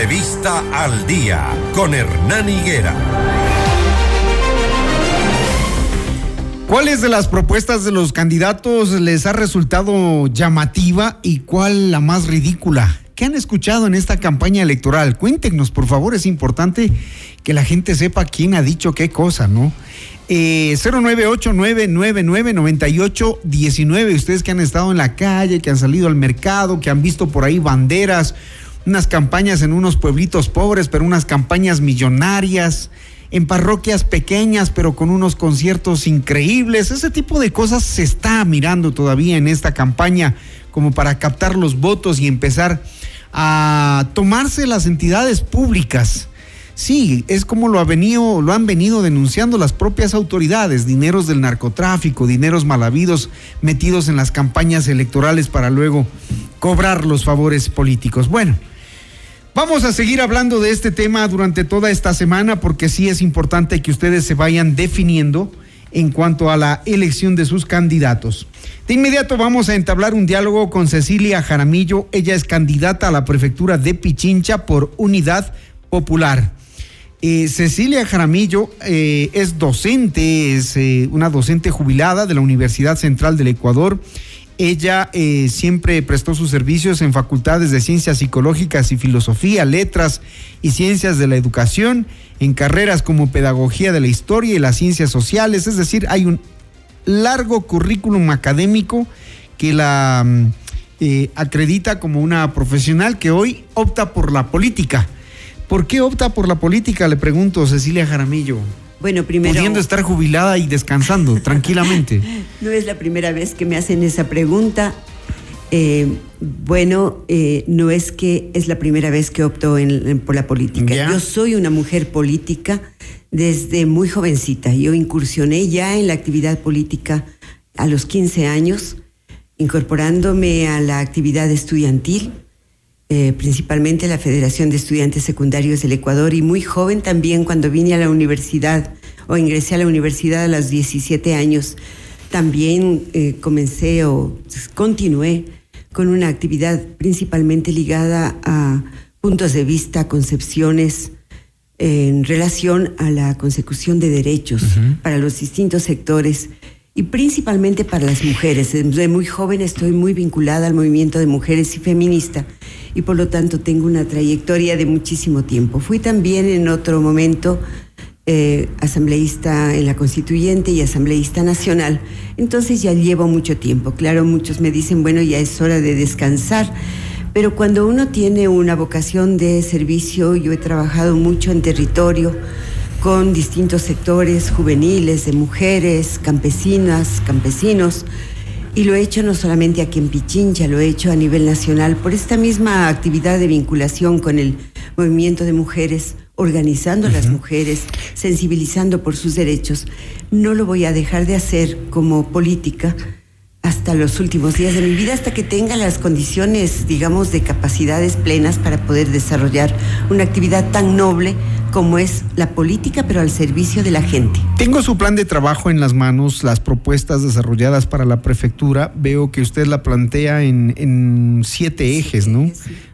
Entrevista al día con Hernán Higuera. ¿Cuáles de las propuestas de los candidatos les ha resultado llamativa y cuál la más ridícula? ¿Qué han escuchado en esta campaña electoral? Cuéntenos, por favor, es importante que la gente sepa quién ha dicho qué cosa, ¿no? Eh, 098-999-9819. Ustedes que han estado en la calle, que han salido al mercado, que han visto por ahí banderas, unas campañas en unos pueblitos pobres, pero unas campañas millonarias, en parroquias pequeñas, pero con unos conciertos increíbles. Ese tipo de cosas se está mirando todavía en esta campaña como para captar los votos y empezar a tomarse las entidades públicas. Sí, es como lo, ha venido, lo han venido denunciando las propias autoridades, dineros del narcotráfico, dineros mal habidos metidos en las campañas electorales para luego cobrar los favores políticos. Bueno, Vamos a seguir hablando de este tema durante toda esta semana porque sí es importante que ustedes se vayan definiendo en cuanto a la elección de sus candidatos. De inmediato vamos a entablar un diálogo con Cecilia Jaramillo. Ella es candidata a la prefectura de Pichincha por Unidad Popular. Eh, Cecilia Jaramillo eh, es docente, es eh, una docente jubilada de la Universidad Central del Ecuador ella eh, siempre prestó sus servicios en facultades de ciencias psicológicas y filosofía, letras y ciencias de la educación, en carreras como pedagogía de la historia y las ciencias sociales. Es decir, hay un largo currículum académico que la mm, eh, acredita como una profesional que hoy opta por la política. ¿Por qué opta por la política? Le pregunto, Cecilia Jaramillo. Bueno, primero. Pudiendo estar jubilada y descansando tranquilamente. No es la primera vez que me hacen esa pregunta. Eh, bueno, eh, no es que es la primera vez que opto por la política. Yo soy una mujer política desde muy jovencita. Yo incursioné ya en la actividad política a los 15 años, incorporándome a la actividad estudiantil, eh, principalmente la Federación de Estudiantes Secundarios del Ecuador, y muy joven también cuando vine a la universidad o ingresé a la universidad a los 17 años también eh, comencé o continué con una actividad principalmente ligada a puntos de vista, concepciones en relación a la consecución de derechos para los distintos sectores y principalmente para las mujeres. Desde muy joven estoy muy vinculada al movimiento de mujeres y feminista y por lo tanto tengo una trayectoria de muchísimo tiempo. Fui también en otro momento eh, asambleísta en la constituyente y asambleísta nacional. Entonces ya llevo mucho tiempo. Claro, muchos me dicen, bueno, ya es hora de descansar. Pero cuando uno tiene una vocación de servicio, yo he trabajado mucho en territorio con distintos sectores juveniles, de mujeres, campesinas, campesinos, y lo he hecho no solamente aquí en Pichincha, lo he hecho a nivel nacional por esta misma actividad de vinculación con el movimiento de mujeres organizando a las mujeres, sensibilizando por sus derechos. No lo voy a dejar de hacer como política hasta los últimos días de mi vida, hasta que tenga las condiciones, digamos, de capacidades plenas para poder desarrollar una actividad tan noble como es la política, pero al servicio de la gente. Tengo su plan de trabajo en las manos, las propuestas desarrolladas para la prefectura. Veo que usted la plantea en, siete ejes, ¿no?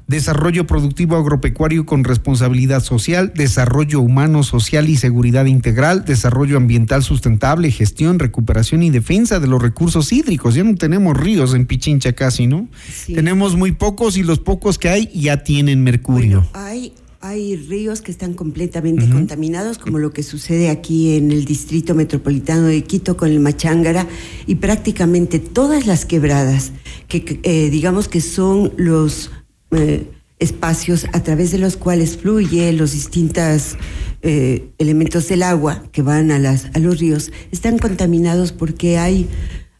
Desarrollo productivo agropecuario con responsabilidad social, desarrollo humano, social y seguridad integral, desarrollo ambiental sustentable, gestión, recuperación y defensa de los recursos hídricos. Ya no tenemos ríos en Pichincha casi, ¿no? Tenemos muy pocos y los pocos que hay ya tienen mercurio. hay hay ríos que están completamente contaminados, como lo que sucede aquí en el distrito metropolitano de Quito con el Machángara, y prácticamente todas las quebradas, que eh, digamos que son los eh, espacios a través de los cuales fluye los distintos eh, elementos del agua que van a, las, a los ríos, están contaminados porque hay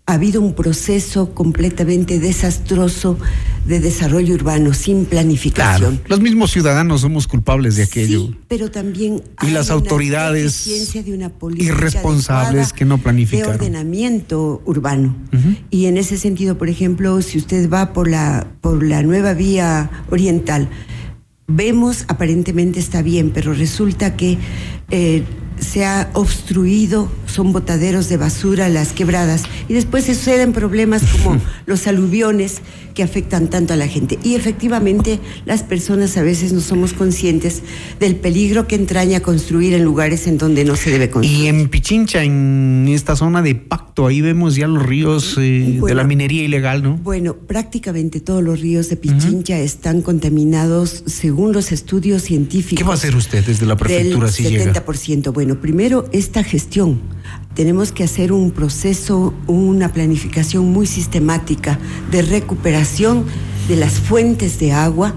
ha habido un proceso completamente desastroso de desarrollo urbano sin planificación. los mismos ciudadanos somos culpables de aquello. Sí, pero también y las autoridades de una irresponsables que no planificaron. De ordenamiento urbano. Y en ese sentido, por ejemplo, si usted va por la por la nueva vía oriental, vemos aparentemente está bien, pero resulta que eh, se ha obstruido son botaderos de basura las quebradas y después suceden problemas como los aluviones que afectan tanto a la gente. Y efectivamente las personas a veces no somos conscientes del peligro que entraña construir en lugares en donde no se debe construir. Y en Pichincha, en esta zona de pacto, ahí vemos ya los ríos eh, de la minería ilegal, ¿no? Bueno, prácticamente todos los ríos de Pichincha están contaminados según los estudios científicos. ¿Qué va a hacer usted desde la prefectura del si 70%. Bueno, primero esta gestión tenemos que hacer un proceso, una planificación muy sistemática de recuperación de las fuentes de agua,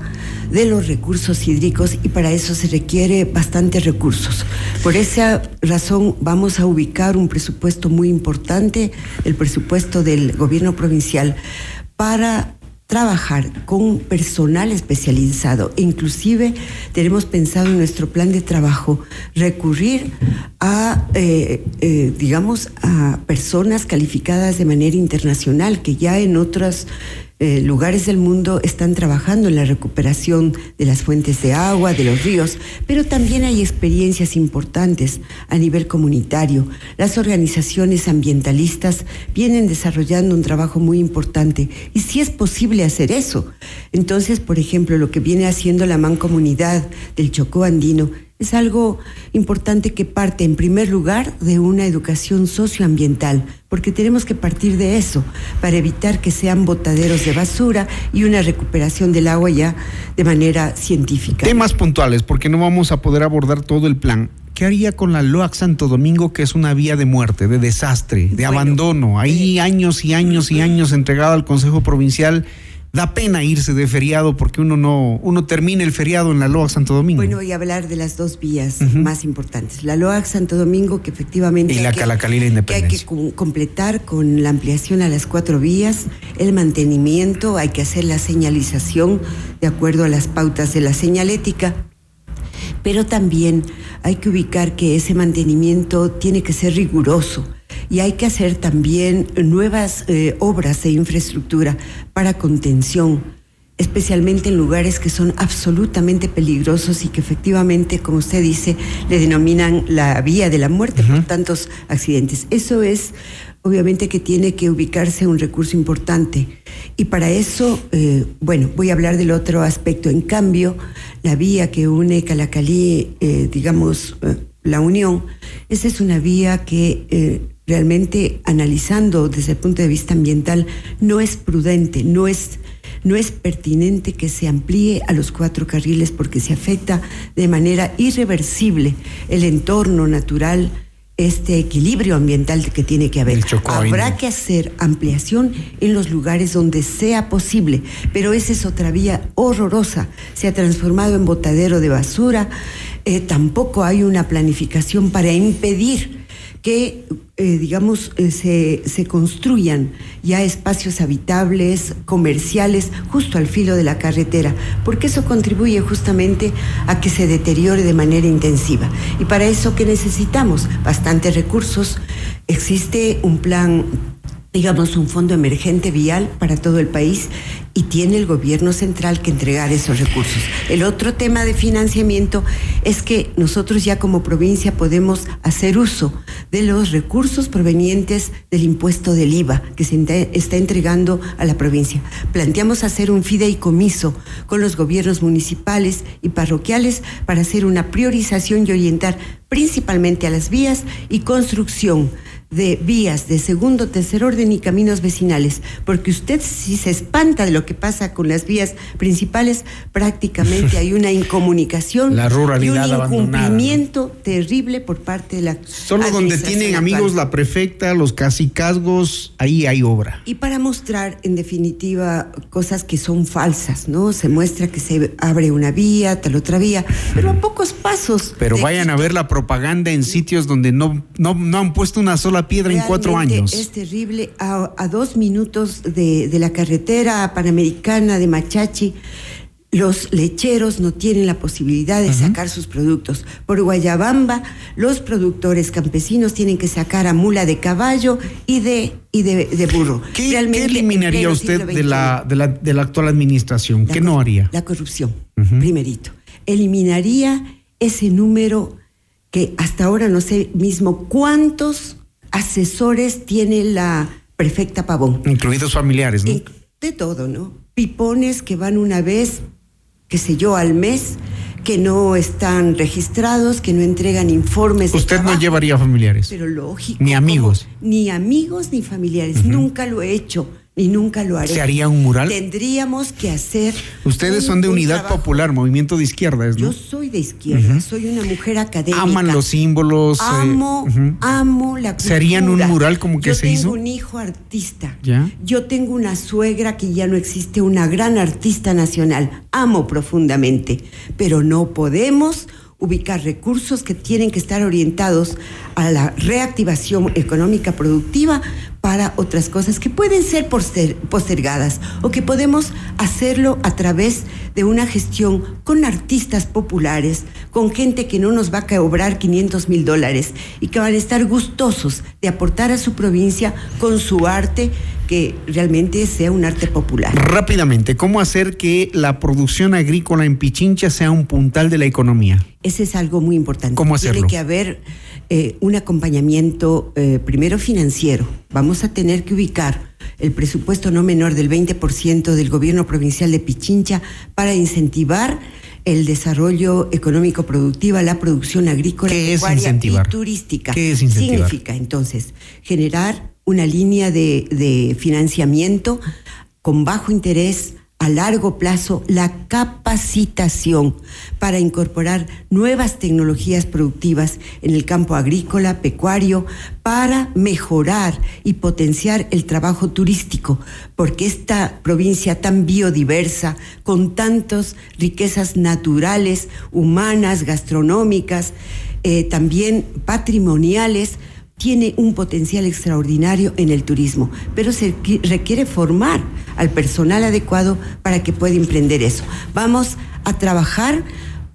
de los recursos hídricos y para eso se requiere bastantes recursos. Por esa razón vamos a ubicar un presupuesto muy importante, el presupuesto del gobierno provincial, para trabajar con personal especializado. Inclusive tenemos pensado en nuestro plan de trabajo recurrir a, eh, eh, digamos, a personas calificadas de manera internacional que ya en otras eh, lugares del mundo están trabajando en la recuperación de las fuentes de agua, de los ríos, pero también hay experiencias importantes a nivel comunitario. Las organizaciones ambientalistas vienen desarrollando un trabajo muy importante y si es posible hacer eso. Entonces, por ejemplo, lo que viene haciendo la mancomunidad del Chocó Andino es algo importante que parte en primer lugar de una educación socioambiental, porque tenemos que partir de eso para evitar que sean botaderos de basura y una recuperación del agua ya de manera científica. Temas puntuales, porque no vamos a poder abordar todo el plan. ¿Qué haría con la LOAC Santo Domingo, que es una vía de muerte, de desastre, de abandono? Hay eh, años y años y años entregado al Consejo Provincial da pena irse de feriado porque uno no, uno termina el feriado en la LOAC Santo Domingo. Bueno, voy a hablar de las dos vías más importantes. La LOAC Santo Domingo, que efectivamente. Y la Calacalí Independencia. Que hay que completar con la ampliación a las cuatro vías, el mantenimiento, hay que hacer la señalización de acuerdo a las pautas de la señalética. Pero también hay que ubicar que ese mantenimiento tiene que ser riguroso y hay que hacer también nuevas eh, obras de infraestructura para contención, especialmente en lugares que son absolutamente peligrosos y que efectivamente, como usted dice, le denominan la vía de la muerte por tantos accidentes. Eso es obviamente que tiene que ubicarse un recurso importante. Y para eso, eh, bueno, voy a hablar del otro aspecto. En cambio, la vía que une Calacalí, eh, digamos, la Unión, esa es una vía que realmente analizando desde el punto de vista ambiental, no es prudente, no es, no es pertinente que se amplíe a los cuatro carriles porque se afecta de manera irreversible el entorno natural, este equilibrio ambiental que tiene que haber. Habrá que hacer ampliación en los lugares donde sea posible, pero esa es otra vía horrorosa. Se ha transformado en botadero de basura. Eh, tampoco hay una planificación para impedir que, eh, digamos, eh, se, se, construyan ya espacios habitables, comerciales, justo al filo de la carretera, porque eso contribuye justamente a que se deteriore de manera intensiva. Y para eso, ¿qué necesitamos? Bastantes recursos. Existe un plan digamos, un fondo emergente vial para todo el país y tiene el gobierno central que entregar esos recursos. El otro tema de financiamiento es que nosotros ya como provincia podemos hacer uso de los recursos provenientes del impuesto del IVA que se está entregando a la provincia. Planteamos hacer un fideicomiso con los gobiernos municipales y parroquiales para hacer una priorización y orientar principalmente a las vías y construcción de vías de segundo, tercer orden y caminos vecinales, porque usted si se espanta de lo que pasa con las vías principales, prácticamente hay una incomunicación la ruralidad y un incumplimiento terrible por parte de la Solo donde tienen amigos la prefecta, los casicazgos, ahí hay obra. Y para mostrar en definitiva cosas que son falsas, ¿no? Se muestra que se abre una vía, tal otra vía, pero a pocos pasos. Pero vayan a ver la propaganda en sitios donde no, no, no han puesto una sola piedra en cuatro años. Es terrible. A, dos minutos de, la carretera panamericana de Machachi, los lecheros no tienen la posibilidad de sacar sus productos. Por Guayabamba, los productores campesinos tienen que sacar a mula de caballo y de, y de, burro. ¿Qué, eliminaría usted de la, de la, de, la, actual administración? ¿Qué no haría? La corrupción, primerito. Eliminaría ese número que hasta ahora no sé mismo cuántos asesores tiene la perfecta Pavón? Incluidos familiares, ¿no? De todo, ¿no? Pipones que van una vez, qué sé yo, al mes, que no están registrados, que no entregan informes. Usted no llevaría familiares. Pero lógico. Ni amigos. ni amigos ni familiares. Nunca lo he hecho y nunca lo haré. ¿Se haría un mural? Tendríamos que hacer. Ustedes son de Unidad Popular, movimiento de izquierda, ¿no? Yo soy de izquierda, soy una mujer académica. Aman los símbolos. Eh, amo, amo la cultura. ¿Se harían un mural como que se hizo? Yo tengo un hijo artista. ¿Ya? Yo tengo una suegra que ya no existe, una gran artista nacional. Amo profundamente, pero no podemos ubicar recursos que tienen que estar orientados a la reactivación económica productiva para otras cosas que pueden ser postergadas o que podemos hacerlo a través de una gestión con artistas populares, con gente que no nos va a cobrar 500 mil dólares y que van a estar gustosos de aportar a su provincia con su arte que realmente sea un arte popular. Rápidamente, ¿cómo hacer que la producción agrícola en Pichincha sea un puntal de la economía? Ese es algo muy importante. ¿Cómo hacerlo? Tiene que haber eh, un acompañamiento eh, primero financiero. Vamos a tener que ubicar el presupuesto no menor del 20% del gobierno provincial de Pichincha para incentivar el desarrollo económico productivo, la producción agrícola, y turística. ¿Qué es incentivar? Significa entonces generar una línea de, financiamiento con bajo interés a largo plazo la capacitación para incorporar nuevas tecnologías productivas en el campo agrícola, pecuario, para mejorar y potenciar el trabajo turístico, porque esta provincia tan biodiversa, con tantas riquezas naturales, humanas, gastronómicas, eh, también patrimoniales, tiene un potencial extraordinario en el turismo, pero se requiere formar al personal adecuado para que pueda emprender eso. Vamos a trabajar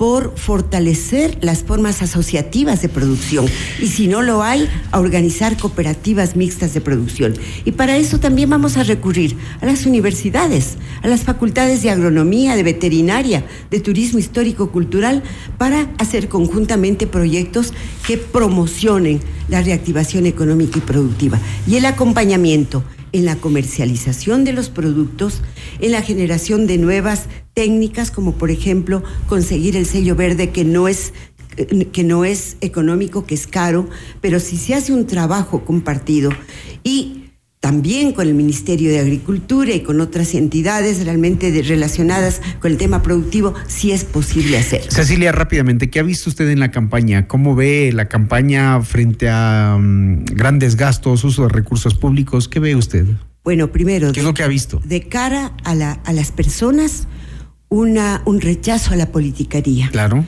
por fortalecer las formas asociativas de producción y si no lo hay, a organizar cooperativas mixtas de producción. Y para eso también vamos a recurrir a las universidades, a las facultades de agronomía, de veterinaria, de turismo histórico-cultural, para hacer conjuntamente proyectos que promocionen la reactivación económica y productiva. Y el acompañamiento en la comercialización de los productos, en la generación de nuevas técnicas, como por ejemplo conseguir el sello verde que no es que no es económico, que es caro, pero si se hace un trabajo compartido y también con el Ministerio de Agricultura y con otras entidades realmente relacionadas con el tema productivo, sí es posible hacer. Cecilia, rápidamente, ¿qué ha visto usted en la campaña? ¿Cómo ve la campaña frente a mm, grandes gastos, uso de recursos públicos? ¿Qué ve usted? Bueno, primero... ¿Qué es lo que ha visto? De cara a, la, a las personas, una, un rechazo a la politicaría. Claro.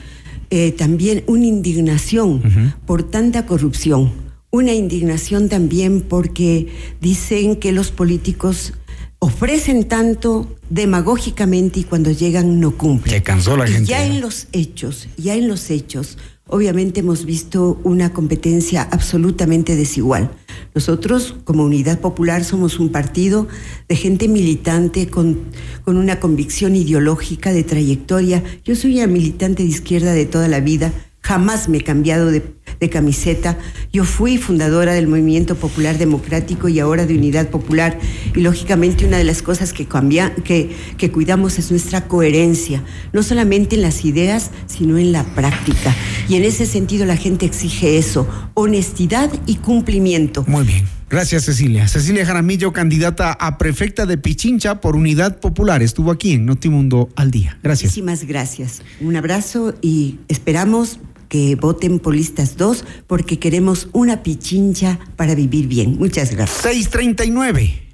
Eh, también una indignación por tanta corrupción una indignación también porque dicen que los políticos ofrecen tanto demagógicamente y cuando llegan no cumplen. Se cansó la gente. Ya en los hechos, ya en los hechos, obviamente hemos visto una competencia absolutamente desigual. Nosotros, como Unidad Popular, somos un partido de gente militante con, con una convicción ideológica de trayectoria. Yo soy una militante de izquierda de toda la vida, jamás me he cambiado de de camiseta. Yo fui fundadora del Movimiento Popular Democrático y ahora de Unidad Popular. Y lógicamente una de las cosas que, cambia, que, que cuidamos es nuestra coherencia, no solamente en las ideas, sino en la práctica. Y en ese sentido la gente exige eso, honestidad y cumplimiento. Muy bien. Gracias, Cecilia. Cecilia Jaramillo, candidata a prefecta de Pichincha por Unidad Popular. Estuvo aquí en Notimundo al día. Gracias. Muchísimas gracias. Un abrazo y esperamos que voten por listas 2 porque queremos una pichincha para vivir bien. Muchas gracias. 639.